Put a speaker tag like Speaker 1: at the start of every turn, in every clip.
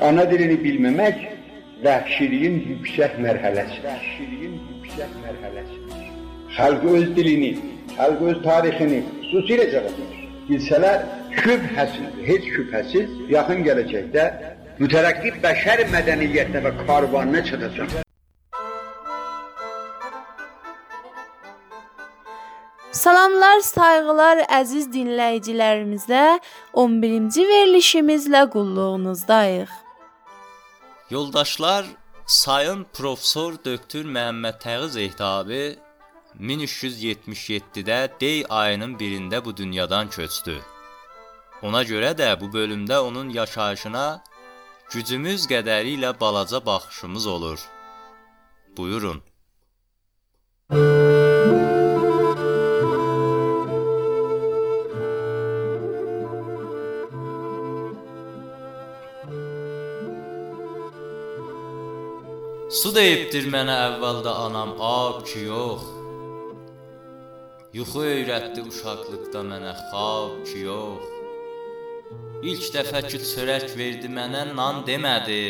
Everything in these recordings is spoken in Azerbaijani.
Speaker 1: Ana dilini bilməmək vəhşiliyin yüksək mərhələsidir. Vəhşiliyin yüksək mərhələsidir. Xalq öz dilini, xalq öz tarixini xüsusilə cavablar. Bilsələr şübhəsiz, heç şübhəsiz yaxın gələcəkdə mütərəqqi bəşər mədəniyyətinə və karvanına çatacaq.
Speaker 2: Salamlar, sayğılar əziz dinləyicilərimizə 11-ci verilişimizlə qulluğunuzdayıq.
Speaker 3: Yoldaşlar, Sayın Professor Döktür Məhəmməd Təğiz Ehtabi 1377-də Dey ayının 1-də bu dünyadan köçdü. Ona görə də bu bölümdə onun yaşayışına gücümüz qədəri ilə balaca baxışımız olur. Buyurun. Su deyibdir mənə əvvəldə anam, ab ki yox. Yuxu öyrətdi uşaqlıqda mənə, xab ki yox. İlk dəfə ki çörək verdi mənə, nan demədi.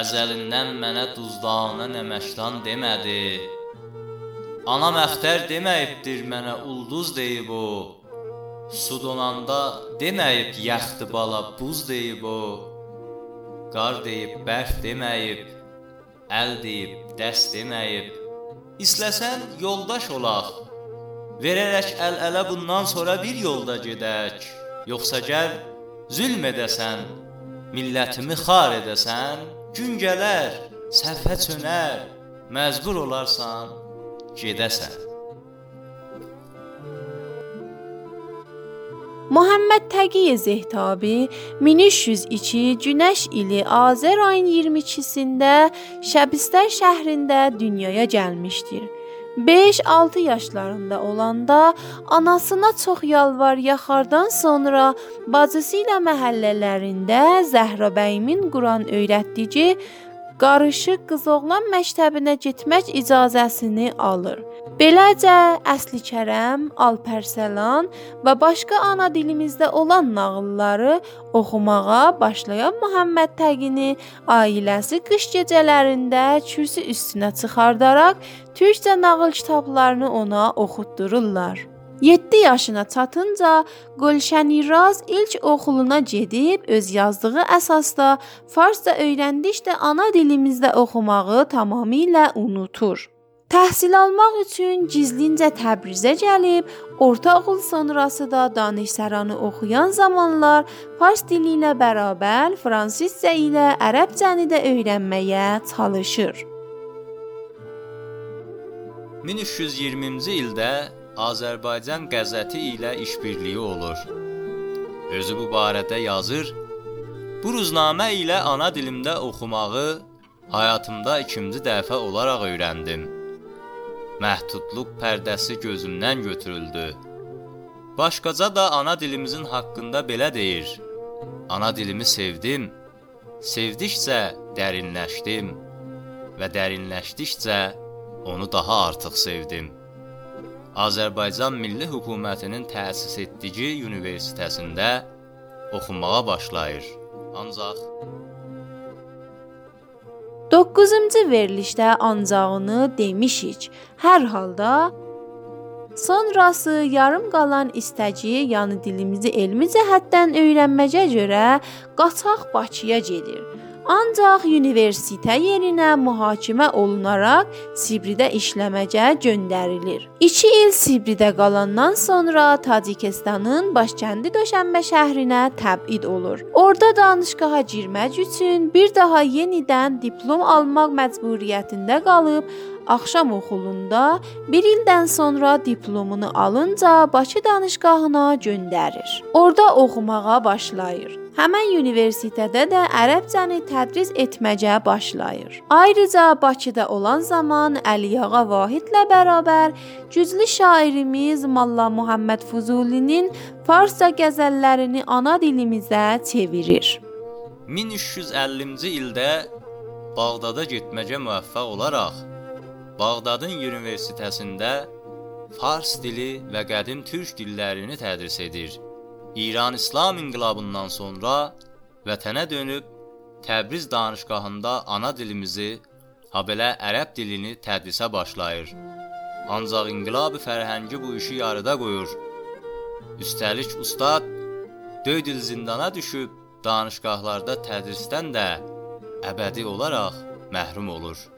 Speaker 3: Əzəlindən mənə duzdanə nəməşdan demədi. Anam əxtər deməyibdir mənə, ulduz deyib o. Su donanda deməyib yaxdı bala, buz deyib o. Qar deyib bərf deməyib. Əl deyib, dəst deməyib. İstəsən yoldaş olaq. Verərək əl-ələ bundan sonra bir yolda gedək. Yoxsa gəl zülm edəsən, millətimi xar edəsən, gün gələr, səhvə çönər, məcbur olarsan gedəsən.
Speaker 2: Muhammed Təqiy Zehtabi 1302 Günəş ili Azər ayın 22-sində Şəbistər şəhrində dünyaya gəlmişdir. 5-6 yaşlarında olanda anasına çox yalvar yaxardan sonra bacısı ilə məhəllələrində Zəhrabəyimin Quran öyrətdiyi qarışıq qız-oğlan məktəbinə getmək icazəsini alır. Beləcə Əsli Kərəm, Alpərsəlan və başqa ana dilimizdə olan nağılları oxumağa başlayan Muhammed Təqini ailəsi qış gecələrində kürsü üstünə çıxardaraq türkcə nağıl kitablarını ona oxutdururlar. 7 yaşına çatınca Gülşəniraz ilk oxuluna gedib öz yazdığı əsasda farsca öyrəndikdə ana dilimizdə oxumağı tamamilə unutur. Təhsil almaq üçün gizlincə Təbrizə gəlib, orta oxul sonrası da danışsaranı oxuyan zamanlar fars dili ilə bərabər fransızca ilə ərəbcəni də öyrənməyə çalışır.
Speaker 3: 1320-ci ildə Azərbaycan qəzeti ilə işbirliyi olur. Özü bu barədə yazır. Bu ruznamə ilə ana dilimdə oxumağı həyatımda ikinci dəfə olaraq öyrəndim. Məhdudluq pərdəsi gözümdən götürüldü. Başqaca da ana dilimizin haqqında belə deyir. Ana dilimi sevdim. Sevdikcə dərinləşdim və dərinləşdikcə onu daha artıq sevdim. Azərbaycan Milli Hökumətinin təsis etdiyi universitetəsində oxumağa başlayır. Ancaq
Speaker 2: 9-cu verilişdə ancağını demişik. Hər halda sonrası yarım qalan istəciyi, yəni dilimizi elmi cəhətdən öyrənməcə görə qaçaq Bakıya gedir. Ancaq universitet yerinə mühakimə olunaraq Sibridə işləməcə göndərilir. 2 il Sibridə qalandan sonra Tacikistanın başkəndi Döşənbə şəhrinə təbid olur. Orda danışqaha girmək üçün bir daha yenidən diplom almaq məcburiyyətində qalıb axşam oxulunda 1 ildən sonra diplomunu alınca Bakı danışqahına göndərir. Orda oxumağa başlayır. Həmən universitetdə də ərəbcəni tədris etməcə başlayır. Ayrıca Bakıda olan zaman Əliyağa Vahidlə bərabər güclü şairimiz Molla Muhammed Fuzulinin farsca qəzəllərini ana dilimizə çevirir.
Speaker 3: 1350-ci ildə Bağdada getməcə müvəffəq olaraq Bağdadın universitetəsində fars dili və qədim türk dillərini tədris edir. İran İslam inqilabından sonra vətənə dönüb Təbriz danışqahında ana dilimizi, habelə ərəb dilini tədrisə başlayır. Ancaq inqilab fərhəngi bu işi yarıda qoyur. Üstəlik ustad döydil zindana düşüb danışqahlarda tədrisdən də əbədi olaraq məhrum olur.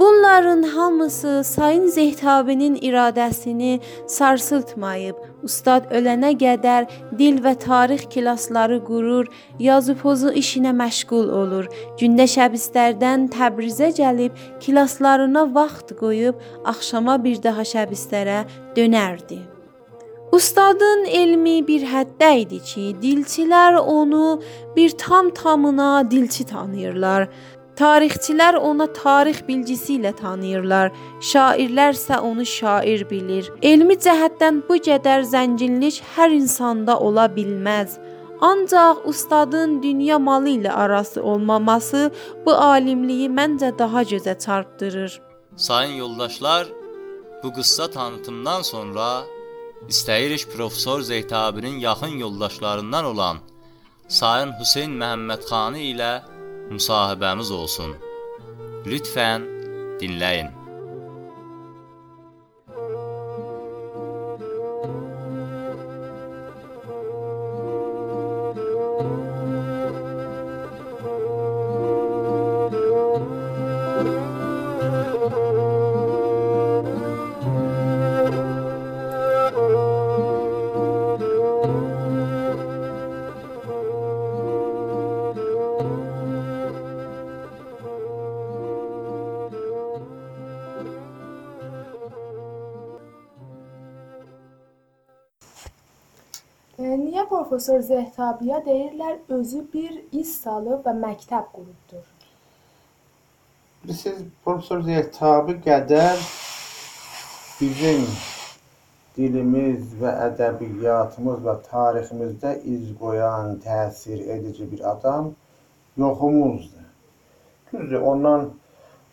Speaker 2: Bunların hamısı Sayın Zehtabinin iradəsini sarsıltmayıb. Ustad ölənə qədər dil və tarix klassları qurur, yazı pozu işinə məşğul olur. Gündə şəbistlərdən Təbrizə gəlib klasslarına vaxt qoyub axşama bir daha şəbistlərə dönərdi. Ustadın elmi bir həddə idi ki, dilçilər onu bir tam tamına dilçi tanıyırlar. Tarixçilər ona tarix bilgisi ilə tanıyırlar. Şairlər isə onu şair bilir. Elmi cəhətdən bu qədər zənginlik hər insanda ola bilməz. Ancaq ustadın dünya malı ilə arası olmaması bu alimliyi məncə daha gözə çarpdırır.
Speaker 3: Sayın yoldaşlar, bu qıssa tanıtımdan sonra istəyirik professor Zeytabinin yaxın yoldaşlarından olan Sayın Hüseyn Məhəmmədxani ilə müsahibəmiz olsun. Lütfən dinləyin.
Speaker 4: Professor Zehtabiyə deyirlər özü bir iş salıb və məktəb qurubdur?
Speaker 5: Bilirsiniz, Profesör Zeytabi qədər bizim dilimiz və ədəbiyyatımız və tariximizdə iz qoyan, təsir edici bir adam yoxumuzdur. Düzdür, ondan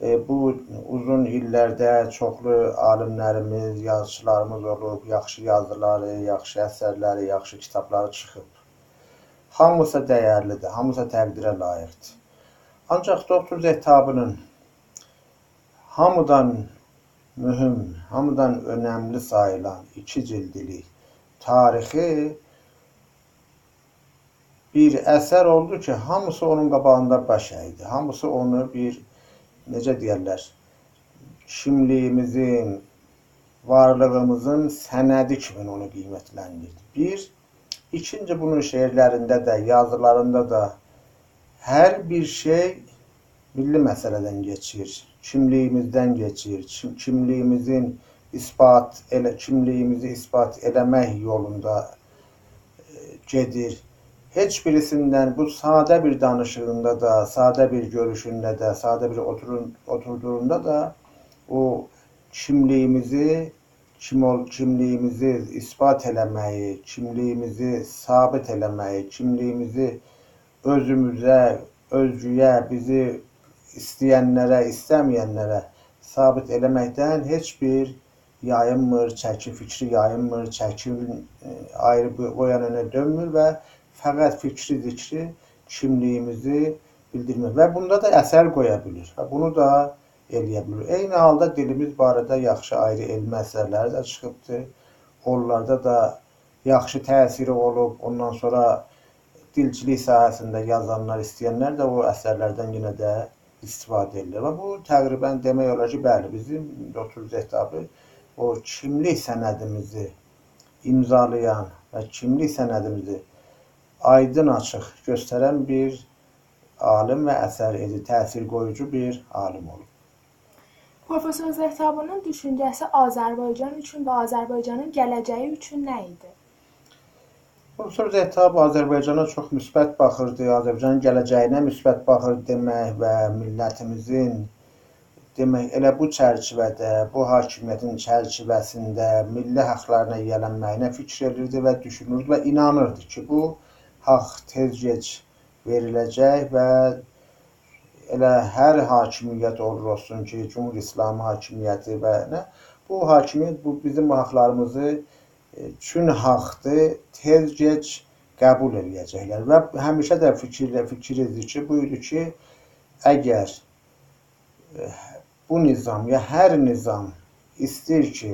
Speaker 5: bu uzun illərdə çoxlu alimlərimiz, yazıçılarımız olub, yaxşı yazıları, yaxşı əsərləri, yaxşı kitabları çıxıb. Hamısı dəyərlidir, hamısı təqdirə layiqdir. Ancaq Doktor Zeytabinin hamıdan mühüm, hamıdan önəmli sayılan iki cildli tarixi bir əsər oldu ki, hamısı onun qabağında baş əydi. Hamısı onu bir necə deyərlər, kimliyimizin, varlığımızın sənədi kimi onu qiymətləndirdi. Bir, ikinci bunun şeirlərində də, yazılarında da hər bir şey milli məsələdən keçir, kimliyimizdən keçir, kim, kimliyimizin isbat elə kimliyimizi isbat eləmək yolunda e, gedir heç birisindən bu sadə bir danışığında da, sadə bir görüşündə də, sadə bir oturun, oturduğunda da o kimliyimizi kim ol, kimliyimizi isbat eləməyi, kimliyimizi sabit eləməyi, kimliyimizi özümüzə, özgüyə, bizi istəyənlərə, istəməyənlərə sabit eləməkdən heç bir yayınmır, çəki fikri yayınmır, çəki e, ayrı o yana dönmür və fəqət fikri zikri kimliyimizi bildirmək və bunda da əsər qoya bilir və bunu da eləyə bilir. Eyni halda dilimiz barədə yaxşı ayrı elmi əsərləri də çıxıbdır. Onlarda da yaxşı təsiri olub. Ondan sonra dilçilik sahəsində yazanlar, istəyənlər də o əsərlərdən yenə də istifadə edirlər. Və bu təqribən demək olar ki, bəli, bizim Doktor Zehtabi o kimlik sənədimizi imzalayan və kimlik sənədimizi aydın açıq göstərən bir alim və əsər edi, təsir qoyucu bir alim olub.
Speaker 4: Professor Zehtabının düşüncəsi Azərbaycan üçün və Azərbaycanın gələcəyi üçün nə idi?
Speaker 5: Professor Zehtab Azərbaycana çox müsbət baxırdı, Azərbaycanın gələcəyinə müsbət baxır demək və millətimizin demək elə bu çərçivədə, bu hakimiyyətin çərçivəsində milli haqqlarına yiyələnməyinə fikr edirdi və düşünürdü və inanırdı ki, bu haqq tez-gec veriləcək və elə hər hakimiyyət olur olsun ki, Cumhur İslamı hakimiyyəti və nə bu hakimiyyət bu bizim haqlarımızı e, çün haqqdır, tez-gec qəbul eləyəcəklər və həmişə də fikirlə fikirdir ki, bu idi ki, əgər e, bu nizam ya hər nizam istəyir ki,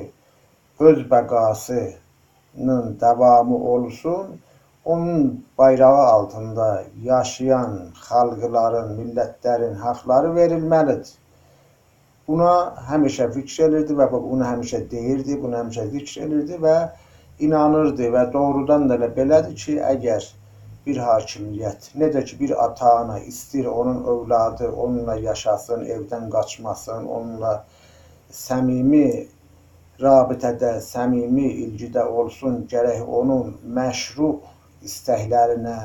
Speaker 5: öz bəqasının davamı olsun, onun bayrağı altında yaşayan xalqların, millətlərin haqları verilməlidir. Buna həmişə fikr edirdi və bunu həmişə deyirdi, bunu həmişə zikr edirdi və inanırdı və doğrudan da elə belədir ki, əgər bir hakimiyyət, necə ki bir ata-ana istəyir onun övladı onunla yaşasın, evdən qaçmasın, onunla səmimi rabitədə, səmimi ilgidə olsun, gərək onun məşru istəklərinə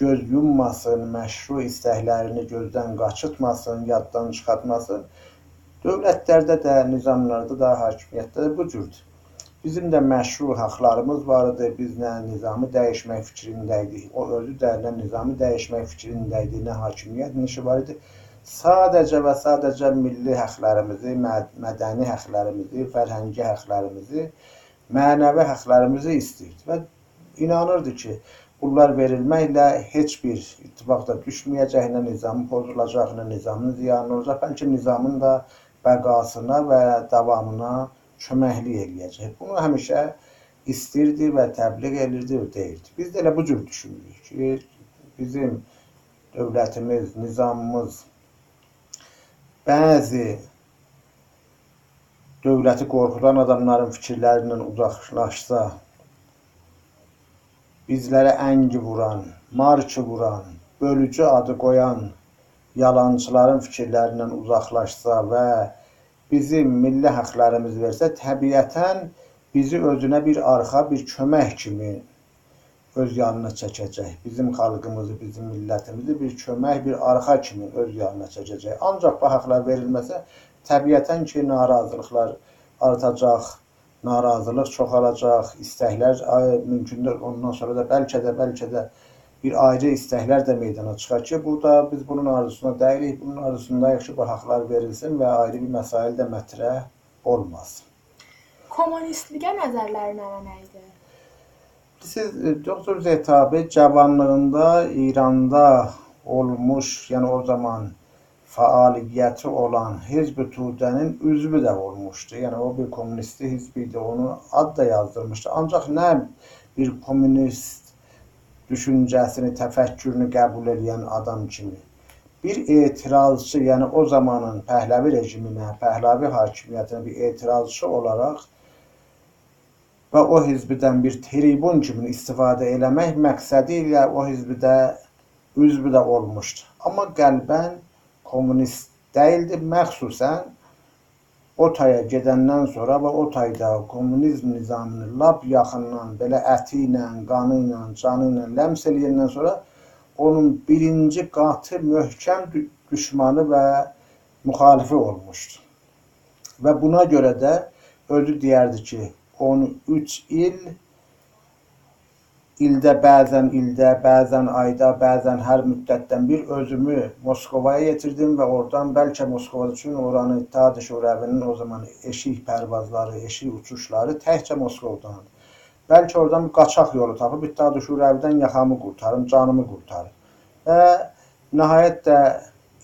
Speaker 5: göz yummasın, məşru istəklərini gözdən qaçırtmasın, yaddan çıxartmasın. Dövlətlərdə də, nizamlarda da, hakimiyyətdə də bu cürdür. Bizim də məşru haqlarımız var idi. Biz nə nizamı dəyişmək fikrində idik. O özü də nə nizamı dəyişmək fikrində idi, nə hakimiyyət işi var idi. Sadəcə və sadəcə milli haqlarımızı, mədəni haqlarımızı, fərhəngi haqlarımızı, mənəvi haqlarımızı istəyirdi və inanırdı ki, bunlar verilməklə heç bir ittifaqda düşməyəcək, nə nizamın pozulacaq, nə nizamın ziyanı olacaq, bəlkə nizamın da bəqasına və davamına köməklik eləyəcək. Bunu həmişə istirdi və təbliğ elirdi və deyirdi. Biz də elə bu cür düşünürük ki, bizim dövlətimiz, nizamımız bəzi dövləti qorxudan adamların fikirlərindən uzaqlaşsa, bizlərə əngi vuran, marki vuran, bölücü adı qoyan yalançıların fikirlərindən uzaqlaşsa və bizim milli haqlarımız versə, təbiətən bizi özünə bir arxa, bir kömək kimi öz yanına çəkəcək. Bizim xalqımızı, bizim millətimizi bir kömək, bir arxa kimi öz yanına çəkəcək. Ancaq bu haqlar verilməsə, təbiətən ki, narazılıqlar artacaq, narazılıq çoxalacaq, istəklər mümkündür. Ondan sonra da bəlkə də bəlkə də bir ayrı istəklər də meydana çıxar ki, bu da biz bunun arzusuna dəyirik, bunun arzusundayıq ki, bu haqlar verilsin və ayrı bir məsail də mətrəh olmasın.
Speaker 4: Kommunistliyə nəzərləri nə idi?
Speaker 5: Siz doktor Zeytabi cavanlığında İranda olmuş, yəni o zaman fəaliyyəti olan Hizb-i Tudənin üzvü də olmuşdu. Yəni o bir kommunisti hizb idi, onu ad da yazdırmışdı. Ancaq nə bir kommunist düşüncəsini, təfəkkürünü qəbul edən adam kimi bir etirazçı, yəni o zamanın Pəhləvi rejiminə, Pəhləvi hakimiyyətinə bir etirazçı olaraq və o hizbdən bir tribun kimi istifadə eləmək məqsədi ilə o hizbdə üzvü də olmuşdu. Amma qəlbən kommunist deyildi. Məxsusən o taya gedəndən sonra və o tayda kommunizm nizamını lap yaxından belə əti ilə, qanı ilə, canı ilə ləms eləyəndən sonra onun birinci qatı möhkəm düşmanı və müxalifi olmuşdu. Və buna görə də özü deyərdi ki, 13 il ildə bəzən ildə, bəzən ayda, bəzən hər müddətdən bir özümü Moskovaya yetirdim və oradan bəlkə Moskva üçün oranı İttihat Şurəvinin o zaman eşik pərvazları, eşik uçuşları təkcə Moskovdan. Bəlkə oradan bir qaçaq yolu tapıb İttihat Şurəvidən yaxamı qurtarım, canımı qurtarım. Və nəhayət də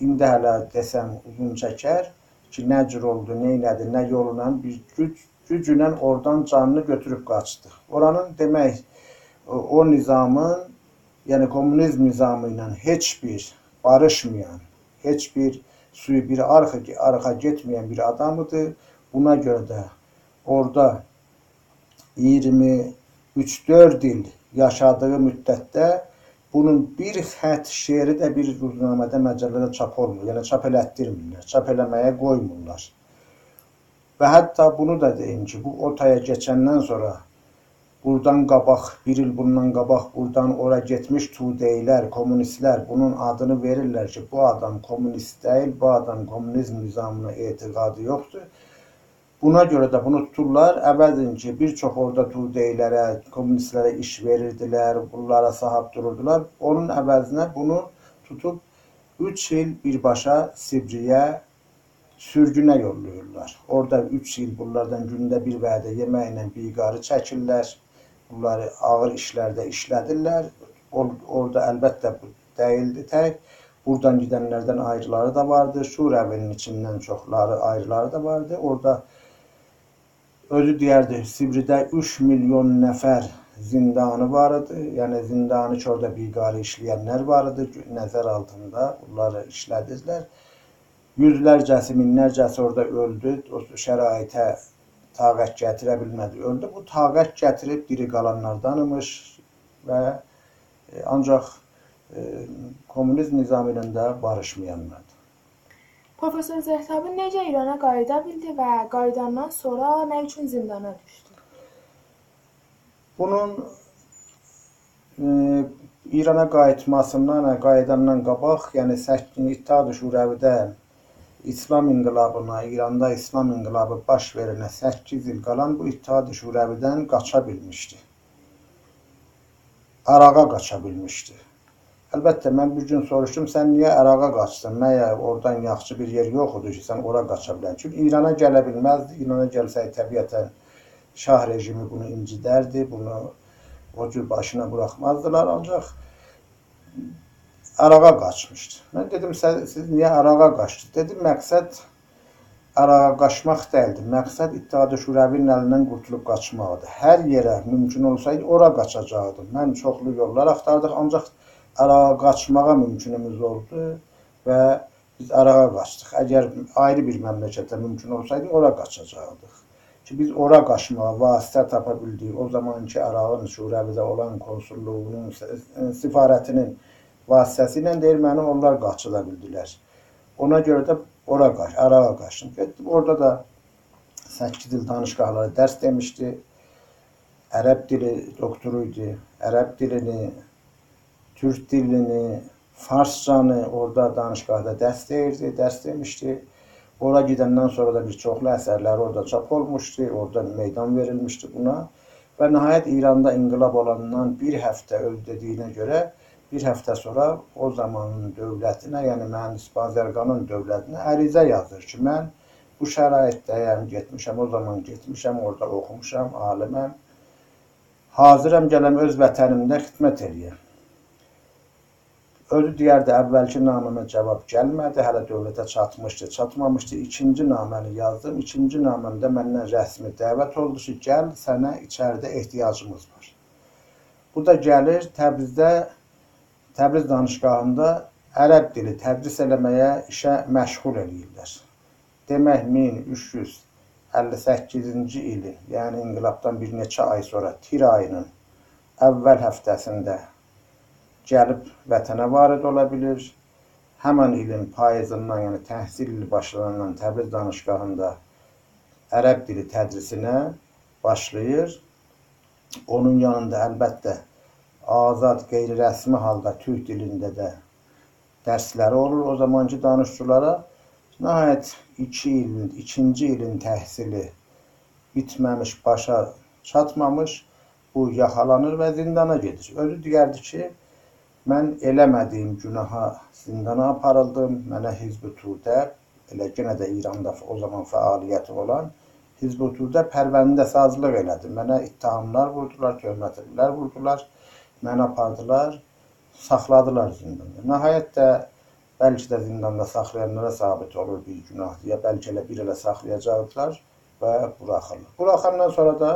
Speaker 5: indi hələ desəm uzun çəkər ki, nə cür oldu, nə elədi, nə yolla bir güc gücünə oradan canını götürüb qaçdı. Oranın demək o nizamın, yəni kommunizm nizamı ilə heç bir barışmayan, heç bir suyu bir arxa arxa getməyən bir adam idi. Buna görə də orada 23-4 il yaşadığı müddətdə bunun bir xətt şeiri də bir ruznamədə, məcəllədə çap olmur. Yəni çap elətdirmirlər, çap eləməyə qoymurlar. Və hətta bunu da deyim ki, bu o taya keçəndən sonra Burdan qabaq, bir il bundan qabaq burdan ora getmiş tudeylər, kommunistlər bunun adını verirlər ki, bu adam kommunist deyil, bu adam kommunizm nizamına etiqadı yoxdur. Buna görə də bunu tuturlar. Əvəzin ki, bir çox orada tudeylərə, kommunistlərə iş verirdilər, bunlara sahib dururdular. Onun əvəzinə bunu tutub 3 il birbaşa Sibriyə sürgünə yollayırlar. Orada 3 il bunlardan gündə bir vədə yeməklə biqarı çəkirlər bunları ağır işlərdə işlədirlər. Or orada əlbəttə deyildi tək. Buradan gidənlərdən ayrıları da vardı. Surəvinin içindən çoxları ayrıları da vardı. Orada özü deyərdi Sibridə 3 milyon nəfər zindanı var idi. Yəni zindanı ki, orada biqarı işləyənlər var idi nəzər altında. Bunları işlədilər. Yüzlərcəsi, minlərcəsi orada öldü. O şəraitə taqət gətirə bilmədi, öldü. Bu taqət gətirib diri qalanlardanmış və e, ancaq e, komünizm nizamı ilə də barışmayanlardır.
Speaker 4: Professor Zəhtabi necə İrana qayıda bildi və qayıdandan sonra nə üçün zindana düşdü?
Speaker 5: Bunun e, İrana qayıtmasından, qayıdandan qabaq, yəni İttihamı Şurəvidə İslam inqilabına, İranda İslam inqilabı baş verənə 8 il qalan bu İttihamı Şurəvidən qaça bilmişdi. Arağa qaça bilmişdi. Əlbəttə mən bir gün soruşdum, sən niyə Əraqa qaçdın? Məyər oradan yaxşı bir yer yox idi ki, sən ora qaça bilən? Çünki İrana gələ bilməzdi. İrana gəlsəydi təbiətən şah rejimi bunu incidərdi, bunu o cür başına buraxmazdılar, ancaq Əraqa qaçmışdı. Mən dedim, siz niyə Əraqa qaçdınız? Dedim, məqsəd Əraqa qaçmaq deyildi. Məqsəd İttihadı Şurəvinin əlindən qurtulub qaçmaqdır. Hər yerə mümkün olsaydı ora qaçacaqdım. Mən çoxlu yollar axtardıq, ancaq Əraqa qaçmağa mümkünümüz oldu və biz Əraqa qaçdıq. Əgər ayrı bir məmləkətdə mümkün olsaydı, ora qaçacaqdıq. Ki biz ora qaçmağa vasitə tapa bildik. O zamanki Ərağın Şurəvidə olan konsulluğunun, sifarətinin vasitəsilə deyir, məni onlar qaçıda bildilər. Ona görə də ora qaç, Əraqa qaçdım. Getdim, orada da 8 il danışqahları dərs demişdi. Ərəb dili doktoru idi. Ərəb dilini, türk dilini, farscanı orada danışqahda dərs deyirdi, dərs demişdi. Ora gedəndən sonra da bir çoxlu əsərləri orada çap olmuşdu, orada meydan verilmişdi buna. Və nəhayət İranda inqilab olandan bir həftə öz dediyinə görə bir həftə sonra o zamanın dövlətinə, yəni mühəndis Bazərqanın dövlətinə ərizə yazır ki, mən bu şəraitdəyəm, getmişəm, o zaman getmişəm, orada oxumuşam, aliməm. Hazıram gələm öz vətənimdə xidmət eləyəm. Özü deyərdi, əvvəlki naməmə cavab gəlmədi, hələ dövlətə çatmışdı, çatmamışdı. İkinci naməni yazdım. İkinci naməmdə məndən rəsmi dəvət oldu ki, gəl, sənə içəridə ehtiyacımız var. Bu da gəlir Təbrizdə Təbriz danışqahında ərəb dili tədris eləməyə işə məşğul eləyirlər. Demək 1358-ci ilin, yəni inqilabdan bir neçə ay sonra tir ayının əvvəl həftəsində gəlib vətənə varid ola bilir. Həmən ilin payızından, yəni təhsil ili başlanandan Təbriz danışqahında ərəb dili tədrisinə başlayır. Onun yanında əlbəttə azad, qeyri-rəsmi halda türk dilində də dərsləri olur o zamanki danışçılara. Nəhayət 2 ilin, 2-ci ilin təhsili bitməmiş, başa çatmamış bu yaxalanır və zindana gedir. Özü deyərdi ki, mən eləmədiyim günaha zindana aparıldım. Mənə Hizb-ı Tudə, elə yenə də İranda o zaman fəaliyyəti olan Hizb-ı Tudə pərvəndə sazlıq elədi. Mənə ittihamlar vurdular, töhmətlər vurdular məni apardılar, saxladılar zindanda. Nəhayət də bəlkə də zindanda saxlayanlara sabit olur bir günah deyə, bəlkə elə bir elə saxlayacaqdılar və buraxırlar. Buraxandan sonra da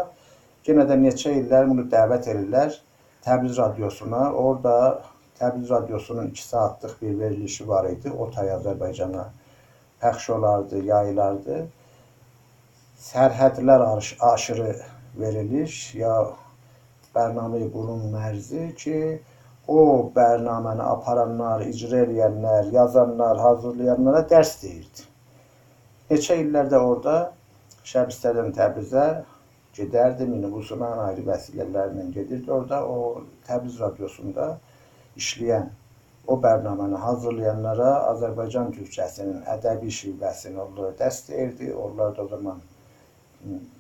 Speaker 5: yenə də neçə illər bunu dəvət edirlər Təbriz radiosuna. Orada Təbriz radiosunun 2 saatlıq bir verilişi var idi. O tay Azərbaycana pəxş olardı, yayılardı. Sərhədlər aşırı veriliş ya bərnaməyi qurun mərzi ki, o bərnaməni aparanlar, icra edənlər, yazanlar, hazırlayanlara dərs deyirdi. Neçə illərdə orada Şəbistədən Təbrizə gedərdi, minibusla, ayrı vəsilələrlə gedirdi. Orada o Təbriz radiosunda işləyən o bərnaməni hazırlayanlara Azərbaycan türkçəsinin ədəbi şivəsini onlara dərs deyirdi. Onlar da o zaman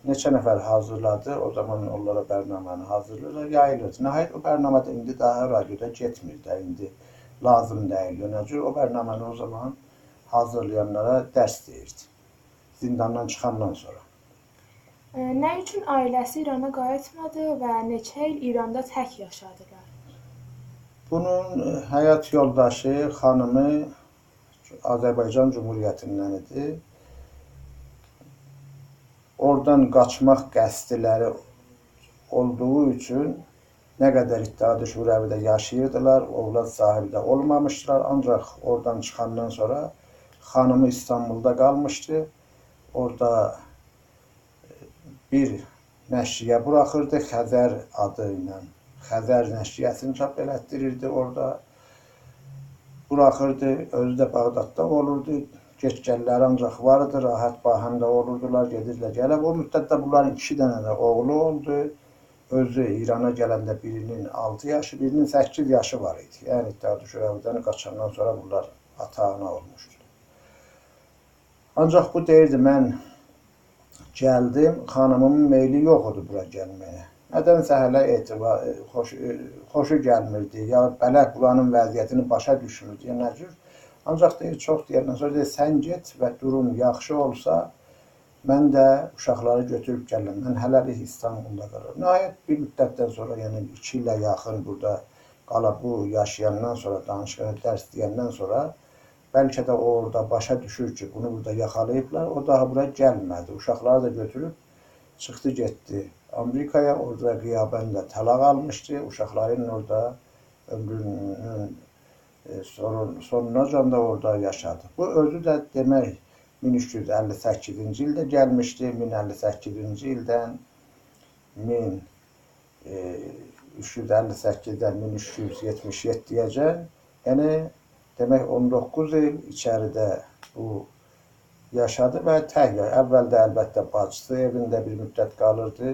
Speaker 5: neçə nəfər hazırladı, o zaman onlara bərnaməni hazırlayırlar, yayılır. Nəhayət o bərnamə də indi daha radioda getmir də, indi lazım deyil. Necə o bərnaməni o zaman hazırlayanlara dərs deyirdi. Zindandan çıxandan sonra.
Speaker 4: Nə üçün ailəsi İrana qayıtmadı və neçə il İranda tək yaşadılar?
Speaker 5: Bunun e, həyat yoldaşı, xanımı Azərbaycan Cümhuriyyətindən idi. Oradan qaçmaq qəsdləri olduğu üçün nə qədər İttihadı Şurəvidə yaşayırdılar, ovlad sahibi də olmamışdılar. Ancaq oradan çıxandan sonra xanımı İstanbulda qalmışdı. Orada e, bir nəşriyə buraxırdı Xəzər adı ilə. Xəzər nəşriyyəsini çap elətdirirdi orada. Buraxırdı, özü də Bağdadda olurdu. Get-gəlləri ancaq var idi, rahat bahəmdə olurdular, gedirlər, gəlib. O müddətdə bunların iki dənə də oğlu oldu. Özü İrana gələndə birinin 6 yaşı, birinin 8 yaşı var idi. Yəni İttihadı Şurəvidən qaçandan sonra bunlar ata-ana olmuşdu. Ancaq bu deyirdi, mən gəldim, xanımımın meyli yox idi bura gəlməyə. Nədənsə hələ etibar, e, xoş, e, xoşu gəlmirdi, ya belə buranın vəziyyətini başa düşmürdü, ya nə cür. Ancaq deyir, çox deyəndən sonra deyir, sən get və durum yaxşı olsa, mən də uşaqları götürüb gəlirəm. Mən hələlik İstanbulda qalıram. Nəhayət bir müddətdən sonra, yəni 2 ilə yaxın burada qala bu yaşayandan sonra, danışıqda dərs deyəndən sonra bəlkə də o orada başa düşür ki, bunu burada yaxalayıblar. O daha bura gəlmədi. Uşaqları da götürüb çıxdı getdi Amerikaya. Orada qiyabənlə təlaq almışdı. Uşaqların orada ömrünün e, son, sonunacan da orada yaşadı. Bu özü də demək 1358-ci ildə gəlmişdi. 1058-ci ildən 1358-dən 1377-yəcən, yəni demək 19 il içəridə bu yaşadı və tək. Əvvəldə əlbəttə bacısı evində bir müddət qalırdı.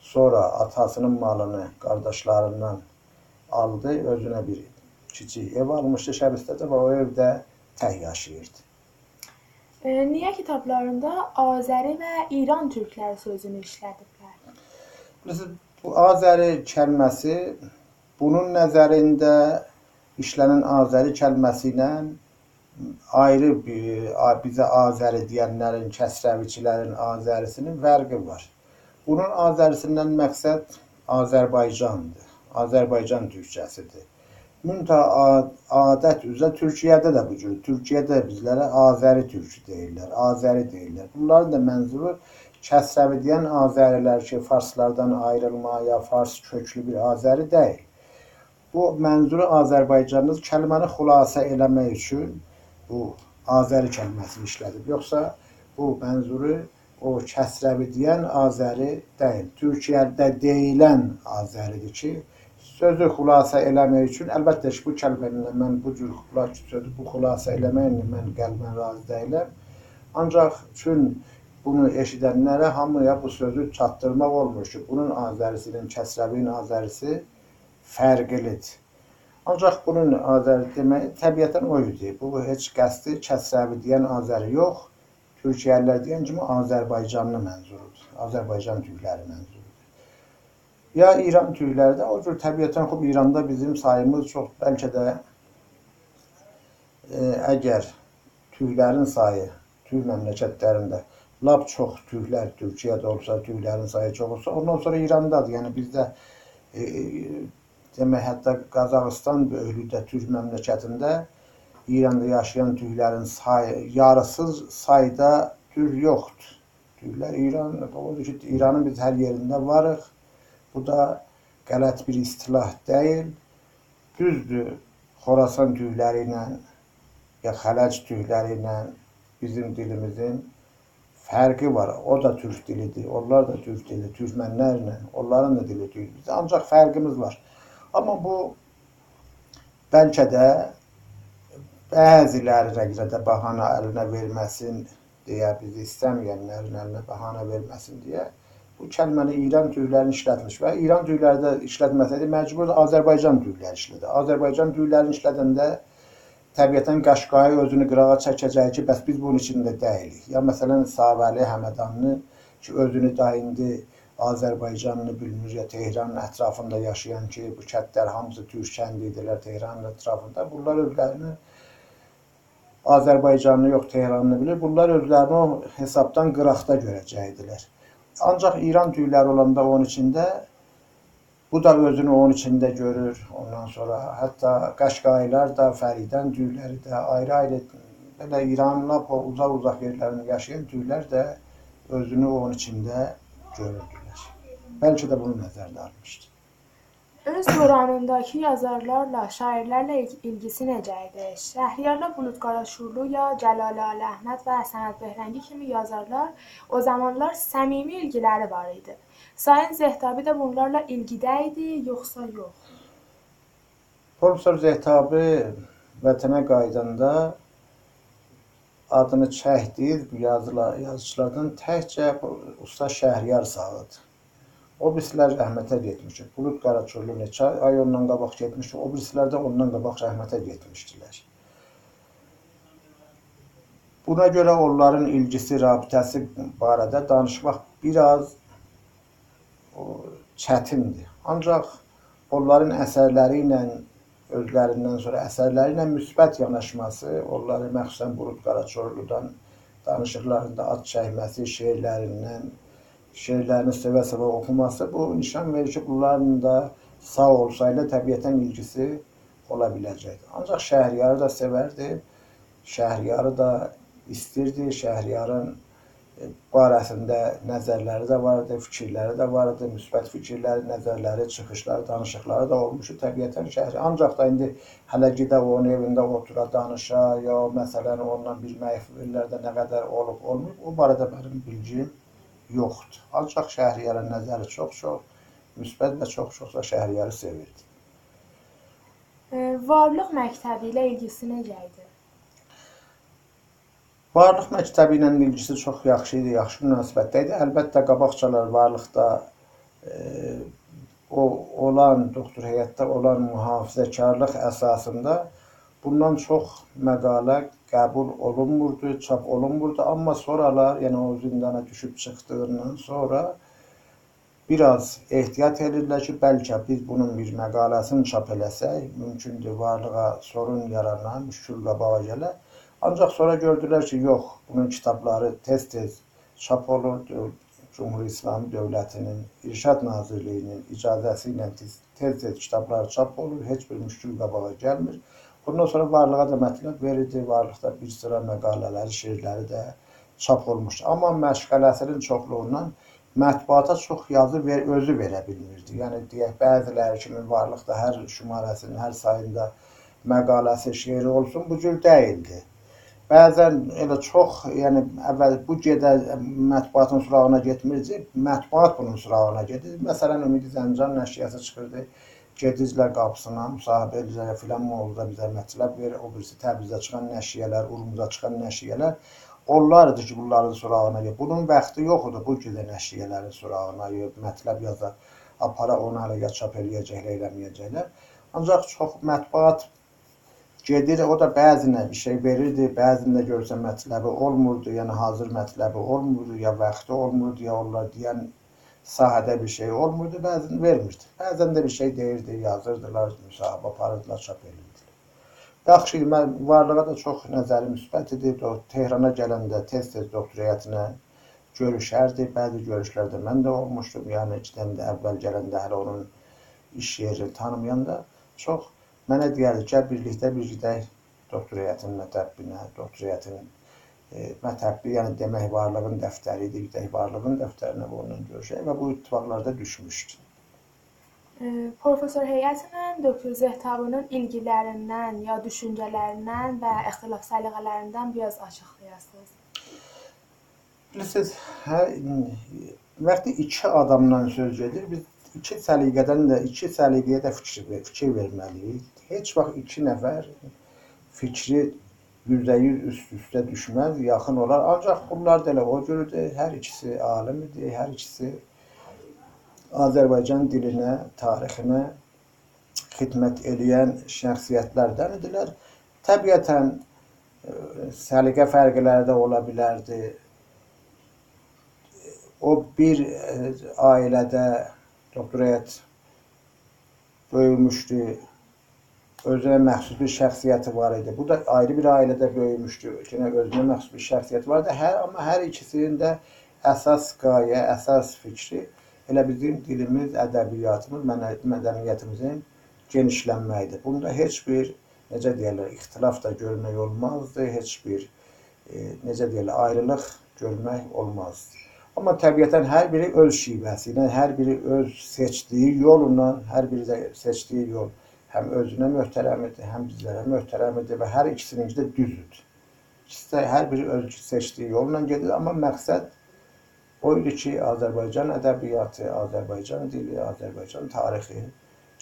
Speaker 5: Sonra atasının malını qardaşlarından aldı, özünə bir kiçik ev almışdı Şəbistədə və o evdə tək yaşayırdı.
Speaker 4: E, Niyə kitablarında Azəri və İran türkləri sözünü işlədiblər?
Speaker 5: Bilirsiniz, bu Azəri kəlməsi bunun nəzərində işlənən Azəri kəlməsi ilə ayrı bir bizə Azəri deyənlərin, kəsrəviçilərin Azərisinin fərqi var. Bunun Azərisindən məqsəd Azərbaycandır. Azərbaycan türkçəsidir. Müntəha adət üzrə Türkiyədə də bu cür. Türkiyədə bizlərə Azəri türkü deyirlər, Azəri deyirlər. Bunların da mənzuru kəsrəvi deyən Azərilər ki, farslardan ayrılma ya fars köklü bir Azəri deyil. Bu mənzuru Azərbaycanımız kəlməni xülasə eləmək üçün bu Azəri kəlməsini işlədib. Yoxsa bu mənzuru o kəsrəvi deyən Azəri deyil. Türkiyədə deyilən Azəridir ki, sözü xülasə eləmək üçün əlbəttə ki, bu kəlməni mən bu cür xülasə sözü bu xülasə eləməklə mən qəlbən razı deyiləm. Ancaq üçün bunu eşidənlərə hamıya bu sözü çatdırmaq olmur ki, bunun Azərisinin, kəsrəvin Azərisi fərqlidir. Ancaq bunun Azəri demək təbiətən o idi. Bu heç qəsdi kəsrəvi deyən Azəri yox, Türkiyəlilər deyən kimi Azərbaycanlı mənzurudur. Azərbaycan türkləri mənzurudur. Ya İran türkləri də o cür təbiətən xub İranda bizim sayımız çox bəlkə də e, əgər türklərin sayı türk məmləkətlərində lap çox türklər Türkiyədə olsa, türklərin sayı çox olsa, ondan sonra İrandadır. Yəni bizdə e, e, demək hətta Qazaxıstan böyüklükdə türk məmləkətində İranda yaşayan türklərin sayı yarısız sayda türk yoxdur. Türklər İran, odur ki, İranın biz hər yerində varıq. Bu da qələt bir istilah deyil. Düzdür, Xorasan tüyləri ilə ya xələc tüyləri ilə bizim dilimizin fərqi var. O da türk dilidir, onlar da türk dili, türkmənlərlə, onların da dili türk. Ancaq fərqimiz var. Amma bu bəlkə də bəzilərinə görə də bahana əlinə verməsin deyə biz istəməyənlərin əlinə bahana verməsin deyə bu kəlməni İran türklərini işlətmiş və İran türkləri də işlətməsəydi məcbur Azərbaycan türkləri işlədi. Azərbaycan türklərini işlədəndə təbiətən Qaşqayı özünü qırağa çəkəcək ki, bəs biz bunun içində deyilik. Ya məsələn Savəli Həmədanlı ki, özünü da indi Azərbaycanlı bilmir ya Tehranın ətrafında yaşayan ki, bu kəndlər hamısı türk kəndi idilər Tehranın ətrafında. Bunlar özlərini Azərbaycanlı yox Tehranlı bilir. Bunlar özlərini o hesabdan qıraqda görəcəkdilər. Ancaq İran düyləri olanda onun içində bu da özünü onun içində görür. Ondan sonra hətta Qaşqaylar da, Fəridən düyləri də ayrı-ayrı belə o uzaq-uzaq yerlərində yaşayan düylər də özünü onun içində görürdülər. Bəlkə də bunu nəzərdə almışdı.
Speaker 4: Öz dövründəki yazarlarla, şairlərlə il- ilgisi necə idi? Şəhriyarla Bulud Qaraşurlu ya Cəlal Ali Əhməd və Səməd Behrengi kimi yazarlar o zamanlar səmimi ilgiləri var idi. Sayın Zehtabi də bunlarla ilgidə idi, yoxsa yox?
Speaker 5: Professor Zehtabi vətənə qayıdanda adını çəkdi bu yazılar, yazıçılardan təkcə usta Şəhriyar sağıdı. O birisilər rəhmətə getmişdi. Bulud Qaraçorlu neçə ay ondan qabaq getmişdi. O birisilər də ondan qabaq rəhmətə getmişdilər. Buna görə onların ilgisi, rabitəsi barədə danışmaq biraz çətindir. Ancaq onların əsərləri ilə özlərindən sonra əsərləri ilə müsbət yanaşması, onları məxsusən Bulud Qaraçorludan danışıqlarında ad çəkməsi, şeirlərindən, şeirlərini sevə-sevə oxuması bu nişan verir ki, bunların da sağ olsaydı təbiətən ilgisi ola biləcəkdi. Ancaq Şəhriyarı da sevərdi, Şəhriyarı da istirdi, Şəhriyarın e, barəsində nəzərləri də vardı, fikirləri də vardı, müsbət fikirləri, nəzərləri, çıxışları, danışıqları da olmuşdu təbiətən şəhri. Ancaq da indi hələ gedə onun evində otura danışa, ya məsələn ondan bilmək illərdə nə qədər olub, olmayıb, o barədə mənim bilgim yoxdur. Ancaq Şəhriyara nəzəri çox-çox müsbət və çox-çox da Şəhriyarı sevirdi.
Speaker 4: Varlıq məktəbi ilə ilgisi necə idi?
Speaker 5: Varlıq məktəbi ilə ilgisi çox yaxşı idi, yaxşı münasibətdə idi. Əlbəttə qabaqcalar varlıqda e, o olan doktor heyətdə olan mühafizəkarlıq əsasında bundan çox məqalə qəbul olunmurdu, çap olunmurdu, amma sonralar, yəni o zindana düşüb çıxdığından sonra biraz ehtiyat edirlər ki, bəlkə biz bunun bir məqaləsini çap eləsək, mümkündür varlığa sorun yaranan, müşkül qabağa gələ. Ancaq sonra gördülər ki, yox, bunun kitabları tez-tez çap olurdu. Cumhur İslami Dövlətinin, İrşad Nazirliyinin icazəsi ilə tez-tez kitablar çap olur, heç bir müşkül qabağa gəlmir. Bundan sonra varlığa da mətləb verildi, varlıqda bir sıra məqalələri, şeirləri də çap olmuşdu. Amma məşğələsinin çoxluğundan mətbuata çox yazı ver, özü verə bilmirdi. Yəni deyək, bəziləri kimi varlıqda hər şumarəsinin, hər sayında məqaləsi, şeiri olsun, bu cür deyildi. Bəzən elə çox, yəni əvvəl bu gedə mətbuatın surağına getmirdi, mətbuat bunun surağına gedir. Məsələn, Ümidi Zəncan nəşriyyatı çıxırdı, gedizlər qapısına, müsahibə edirlər, filan mövzuda bizə mətləb verir, o birisi Təbrizdə çıxan nəşriyyələr, Urumda çıxan nəşriyyələr, onlardır ki, bunların surağına gedir. Bunun vaxtı yox idi. Bu gedə nəşriyyələrin surağına, mətləb yazar, apara onu hələ ya çap eləyəcəklər, eləməyəcəklər. Ancaq çox mətbuat gedir, o da bəzinə bir şey verirdi, bəzində görsə mətləbi olmurdu, yəni hazır mətləbi olmurdu, ya vaxtı olmurdu, ya onlar deyən sahədə bir şey olmurdu, bəzən vermirdi. Bəzən də bir şey deyirdi, yazırdılar, müsahibə aparırdılar, çap edirdilər. Yaxşı mən varlığa da çox nəzəri müsbət idi. O Tehrana gələndə tez-tez doktor heyətinə görüşərdi. Bəzi görüşlərdə mən də olmuşdum. Yəni iki dənə də əvvəl gələndə hələ onun iş yerini tanımayanda çox Mənə deyərdi, gəl birlikdə bir gedək doktor heyətinin mətəbbinə, doktor heyətinin mətəbbi, yəni demək varlığın dəftəri idi, gedək varlığın dəftərinə və onunla görüşək və bu ittifaqlarda düşmüşdü.
Speaker 4: E, Professor heyətlə doktor Zehtabının ilgilərindən ya düşüncələrindən və ixtilaf səliqələrindən biraz açıqlayasınız.
Speaker 5: Bilirsiniz, hər vaxtı iki adamdan söz gedir. Biz iki səliqədən də iki səliqəyə də fikir, fikir verməliyik. Heç vaxt iki nəfər fikri yüzdə yüz üst-üstə düşməz, yaxın olar. Ancaq bunlar da elə o cürdür. Hər ikisi alim idi, hər ikisi Azərbaycan dilinə, tarixinə xidmət edən şəxsiyyətlərdən idilər. Təbiətən e, səliqə fərqləri də ola bilərdi. O bir e, ailədə doktoriyat böyümüşdü özünə məxsus bir şəxsiyyəti var idi. Bu da ayrı bir ailədə böyümüşdü. Yenə özünə məxsus bir şəxsiyyəti var idi. Hər amma hər ikisinin də əsas qayə, əsas fikri elə bizim dilimiz, ədəbiyyatımız, mədəniyyətimizin genişlənməyidir. Bunda heç bir necə deyirlər, ixtilaf da görmək olmazdı, heç bir e, necə deyirlər, ayrılıq görmək olmazdı. Amma təbiətən hər biri öz şivəsi ilə, hər biri öz seçdiyi yolla, hər biri də seçdiyi yol həm özünə möhtərəmidir, həm bizlərə möhtərəmidir və hər ikisinin də düzdür. İkisi də hər biri öz seçdiyi yolla gedir, amma məqsəd o idi ki, Azərbaycan ədəbiyyatı, Azərbaycan dili, Azərbaycan tarixi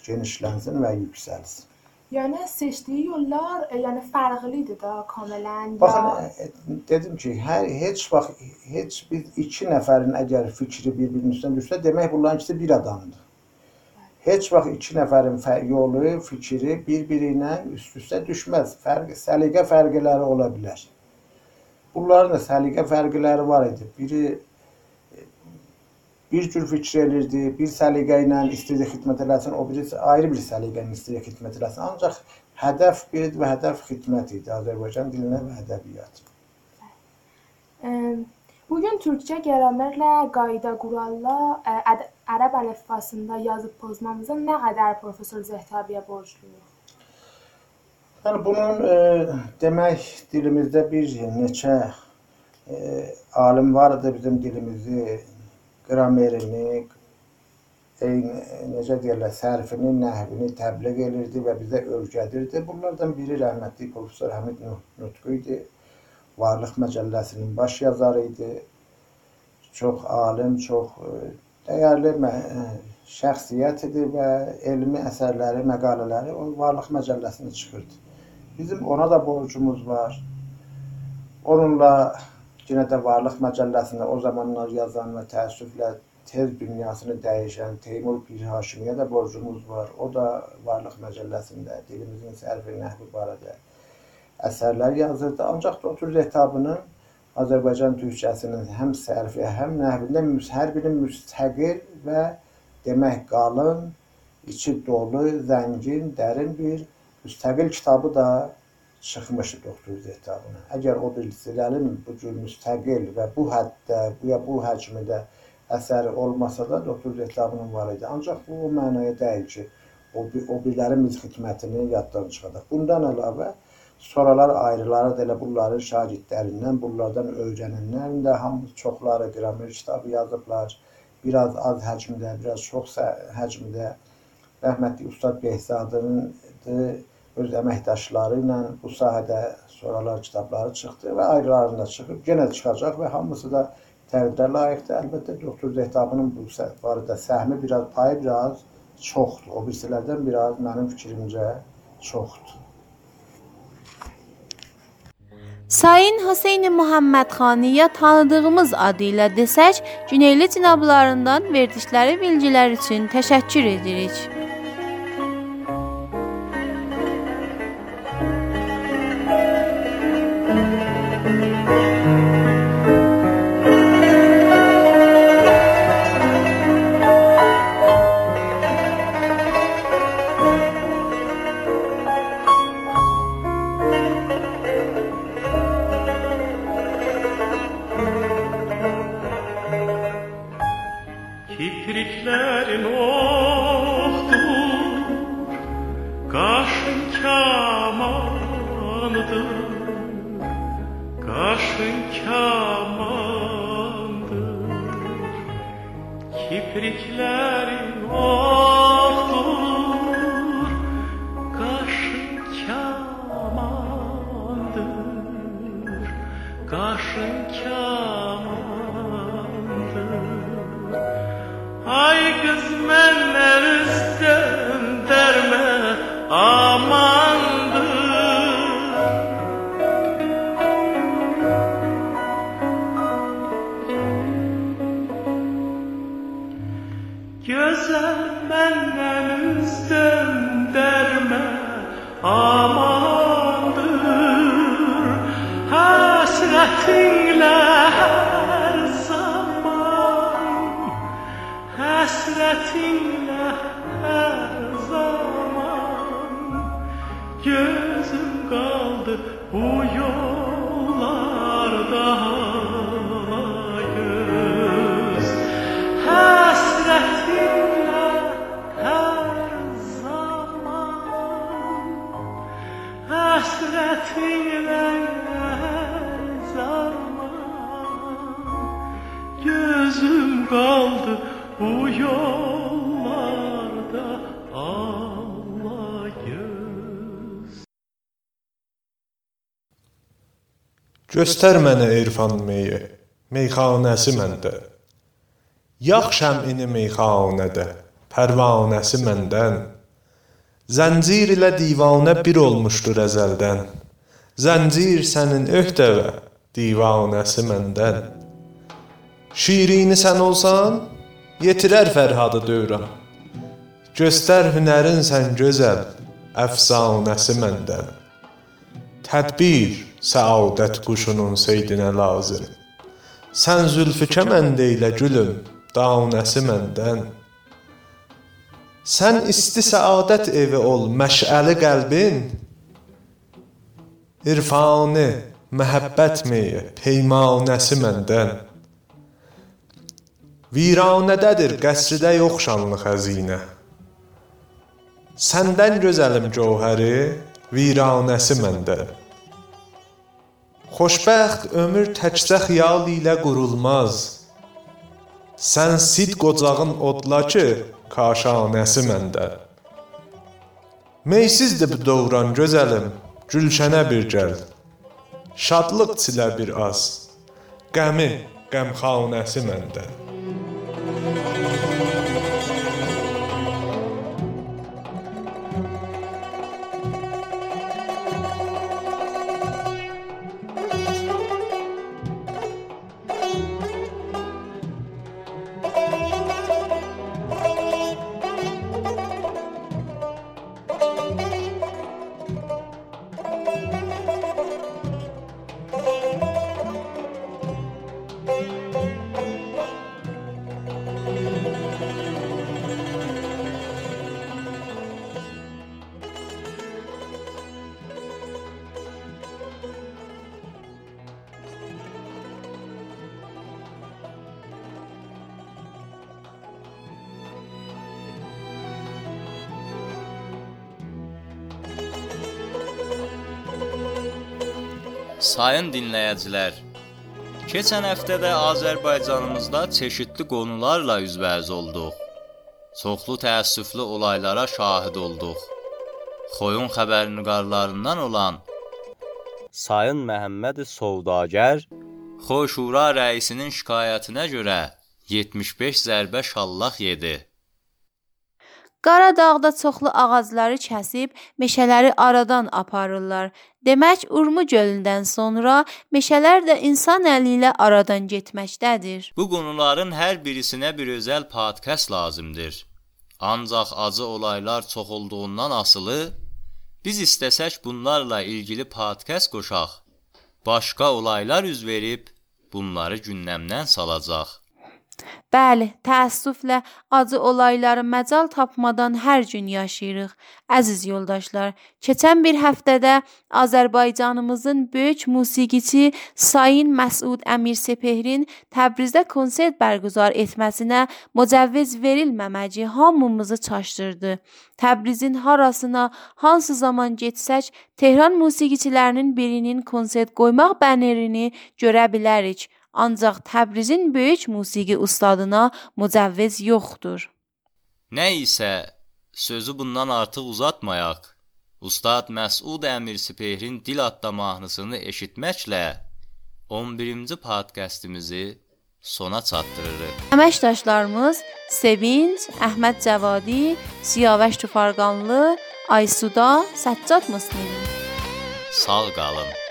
Speaker 5: genişlənsin və yüksəlsin.
Speaker 4: Yəni seçdiyi yollar e, yəni fərqlidir də kamilən
Speaker 5: Baxın, e, dedim ki, hər heç vaxt heç bir iki nəfərin əgər fikri bir-birinin üstünə düşsə, demək bunların ikisi bir adamdır. Heç vaxt iki nəfərin fə- yolu, fikri bir-biri ilə üst-üstə düşməz. Fərq, səliqə fərqləri ola bilər. Bunların da səliqə fərqləri var idi. Biri bir cür fikir elirdi, bir səliqə ilə istəyirdi xidmət eləsin, o biri ayrı bir səliqə ilə istəyirdi xidmət eləsin. Ancaq hədəf biridir və hədəf xidmət idi Azərbaycan dilinə və ədəbiyyatı.
Speaker 4: e, bu gün türkçə qramərlə, qayda quralla e, əd- ərəb əlifbasında yazıb pozmamıza nə qədər professor Zehtabiyə borcluyuq?
Speaker 5: Yəni bunun e, demək dilimizdə bir neçə e, alim vardı bizim dilimizi, qramerini, eyni necə deyirlər, sərfini, nəhvini təbliğ elirdi və bizə öyrədirdi. Bunlardan biri rəhmətli professor Həmid Nuh- Nutqu idi. Varlıq məcəlləsinin baş yazarı idi. Çox alim, çox e, dəyərli e, şəxsiyyət idi və elmi əsərləri, məqalələri o Varlıq məcəlləsində çıxırdı. Bizim ona da borcumuz var. Onunla yenə də Varlıq məcəlləsində o zamanlar yazan və təəssüflə tez dünyasını dəyişən Teymur Pirhaşimiyə də borcumuz var. O da Varlıq məcəlləsində dilimizin sərfi nəhvi barədə əsərlər yazırdı. Ancaq Dotur Zetabının Azərbaycan türkçəsinin həm sərfi, həm nəhvində hər biri müstəqil və demək qalın, içi dolu, zəngin, dərin bir müstəqil kitabı da çıxmışdı Doktor Zetabının. Əgər o bilgilərin bu cür müstəqil və bu həddə, ya bu həcmdə əsəri olmasa da Doktor Zetabının var idi. Ancaq bu o mənaya deyil ki, o, o birilərin biz xidmətini yaddan çıxardaq. Bundan əlavə sonralar ayrıları da elə bunların şagirdlərindən, bunlardan öyrənənlərin də hamı çoxları qramer kitabı yazıblar. Biraz az həcmdə, biraz çox həcmdə rəhmətli Ustad Behzadının öz əməkdaşları ilə bu sahədə sonralar kitabları çıxdı və ayrılarında çıxıb, yenə çıxacaq və hamısı da təqdirə layiqdir. Əlbəttə Doktor Zehtabının bu barədə səhmi biraz, payı biraz çoxdur. O birisilərdən biraz mənim fikrimcə çoxdur.
Speaker 6: Sayın Hüseyn Muhammədxaniyə tanıdığımız adı ilə desək, Güneyli cənablarından verdikləri bilgilər üçün təşəkkür edirik.
Speaker 7: Göstər mənə İrfan meyi, meyxanəsi məndə. Yaxşam ini meyxanədə, pərvanəsi məndən. Zəncir ilə divanə bir olmuşdur əzəldən. Zəncir sənin öhdəvə, divanəsi məndən. Şirini sən olsan, yetirər Fərhadı dövrən. Göstər hünərin sən gözəl, əfsanəsi məndən. Tədbir, səadət quşunun seydinə lazım. Sən zülfü kəmənd eylə gülüm, danəsi məndən. Sən isti səadət evi ol, məşəli qəlbin. İrfanı, məhəbbət meyi, peymanəsi məndən. Viranədədir, qəsridə yox şanlı xəzinə. Səndən gözəlim gövhəri, viranəsi məndən. Xoşbəxt ömür təkcə xiyal ilə qurulmaz. Sən sid qocağın odla ki, kaşanəsi məndə. Meysizdir bu dövran gözəlim, gülşənə bir gəl. Şadlıq çilə bir az. Qəmi, qəmxanəsi məndə.
Speaker 3: Dinləyicilər, keçən həftə də Azərbaycanımızda çeşidli qonularla üzbəüz olduq. Çoxlu təəssüflü olaylara şahid olduq. Xoyun xəbərnigarlarından olan Sayın Məhəmməd Sovdagar Xoşura rəisinin şikayətinə görə 75 zərbə şallaq yedi.
Speaker 2: Qaradağda çoxlu ağacları kəsib meşələri aradan aparırlar. Demək, Urmu gölündən sonra meşələr də insan əli ilə aradan getməkdədir.
Speaker 3: Bu qonuların hər birisinə bir özəl podkast lazımdır. Ancaq acı olaylar çox olduğundan asılı biz istəsək bunlarla ilgili podkast qoşaq. Başqa olaylar üz verib bunları gündəmdən salacaq.
Speaker 2: Bəli, təəssüflə acı olayları məcal tapmadan hər gün yaşayırıq. Əziz yoldaşlar, keçən bir həftədə Azərbaycanımızın böyük musiqiçi Sayın Məsud Əmirsepehrin Təbrizdə konsert bərqərar etməsinə mücəvviz verilməməci hamımızı çaşdırdı. Təbrizin harasına hansı zaman getsək, Tehran musiqiçilərinin birinin konsert qoymaq bənerini görə bilərik. Ancaq Təbrizin böyük musiqi ustadına mücəvviz yoxdur.
Speaker 3: Nə isə sözü bundan artıq uzatmayaq. Ustad Məsud Əmirsipehrin Dil adda mahnısını eşitməklə 11-ci podkastimizi sona çatdırırıq.
Speaker 2: Əməkdaşlarımız Sevinc, Əhməd Cavadi, Siyavəş Tufarqanlı, Aysuda, Səccad Müslimi.
Speaker 3: Sağ qalın.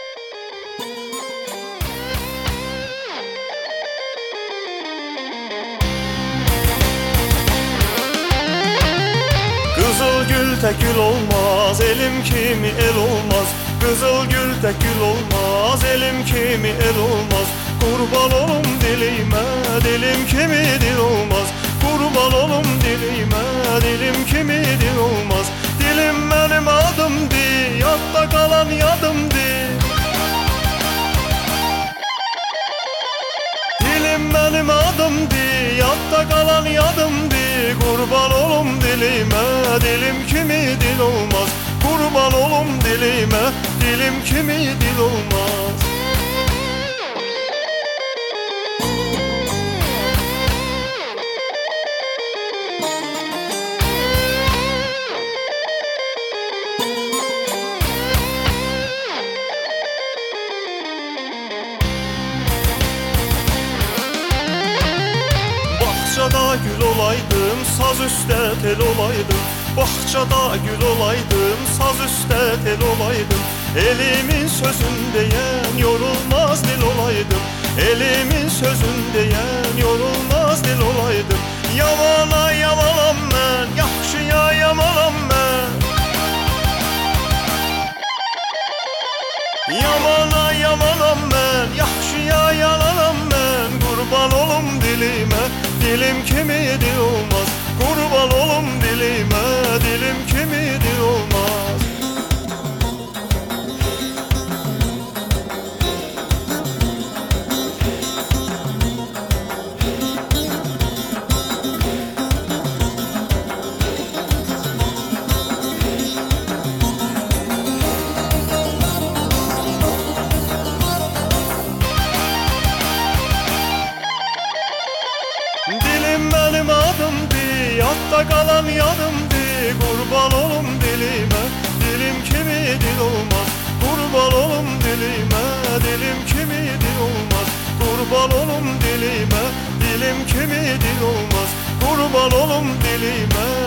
Speaker 8: Gül tek gül olmaz elim kimi el olmaz. Kızıl gül tek gül olmaz elim kimi el olmaz. Kurban olum dilime dilim kimi dil olmaz. Kurban olum dilime dilim kimi dil olmaz. Dilim benim adımdı yatta kalan yadımdı. Dilim benim adımdı yatta kalan yadımdı Kurban olum dilime dilim kimi dil olmaz. Kurban olum dilimə Dilim kimi dil olmaz gül olaydım Saz üstte tel olaydım. Elimin sözündeyen yorulmaz dil olaydım. Elimin sözündeyen yorulmaz dil olaydım. Yavana yavalam ben, yakşıya yamalam ben. Yamana yamalam ben, yakşıya yalanam ben. Kurban olum dilime, dilim kimi olmaz. Kurban olum dilime, dilim kelime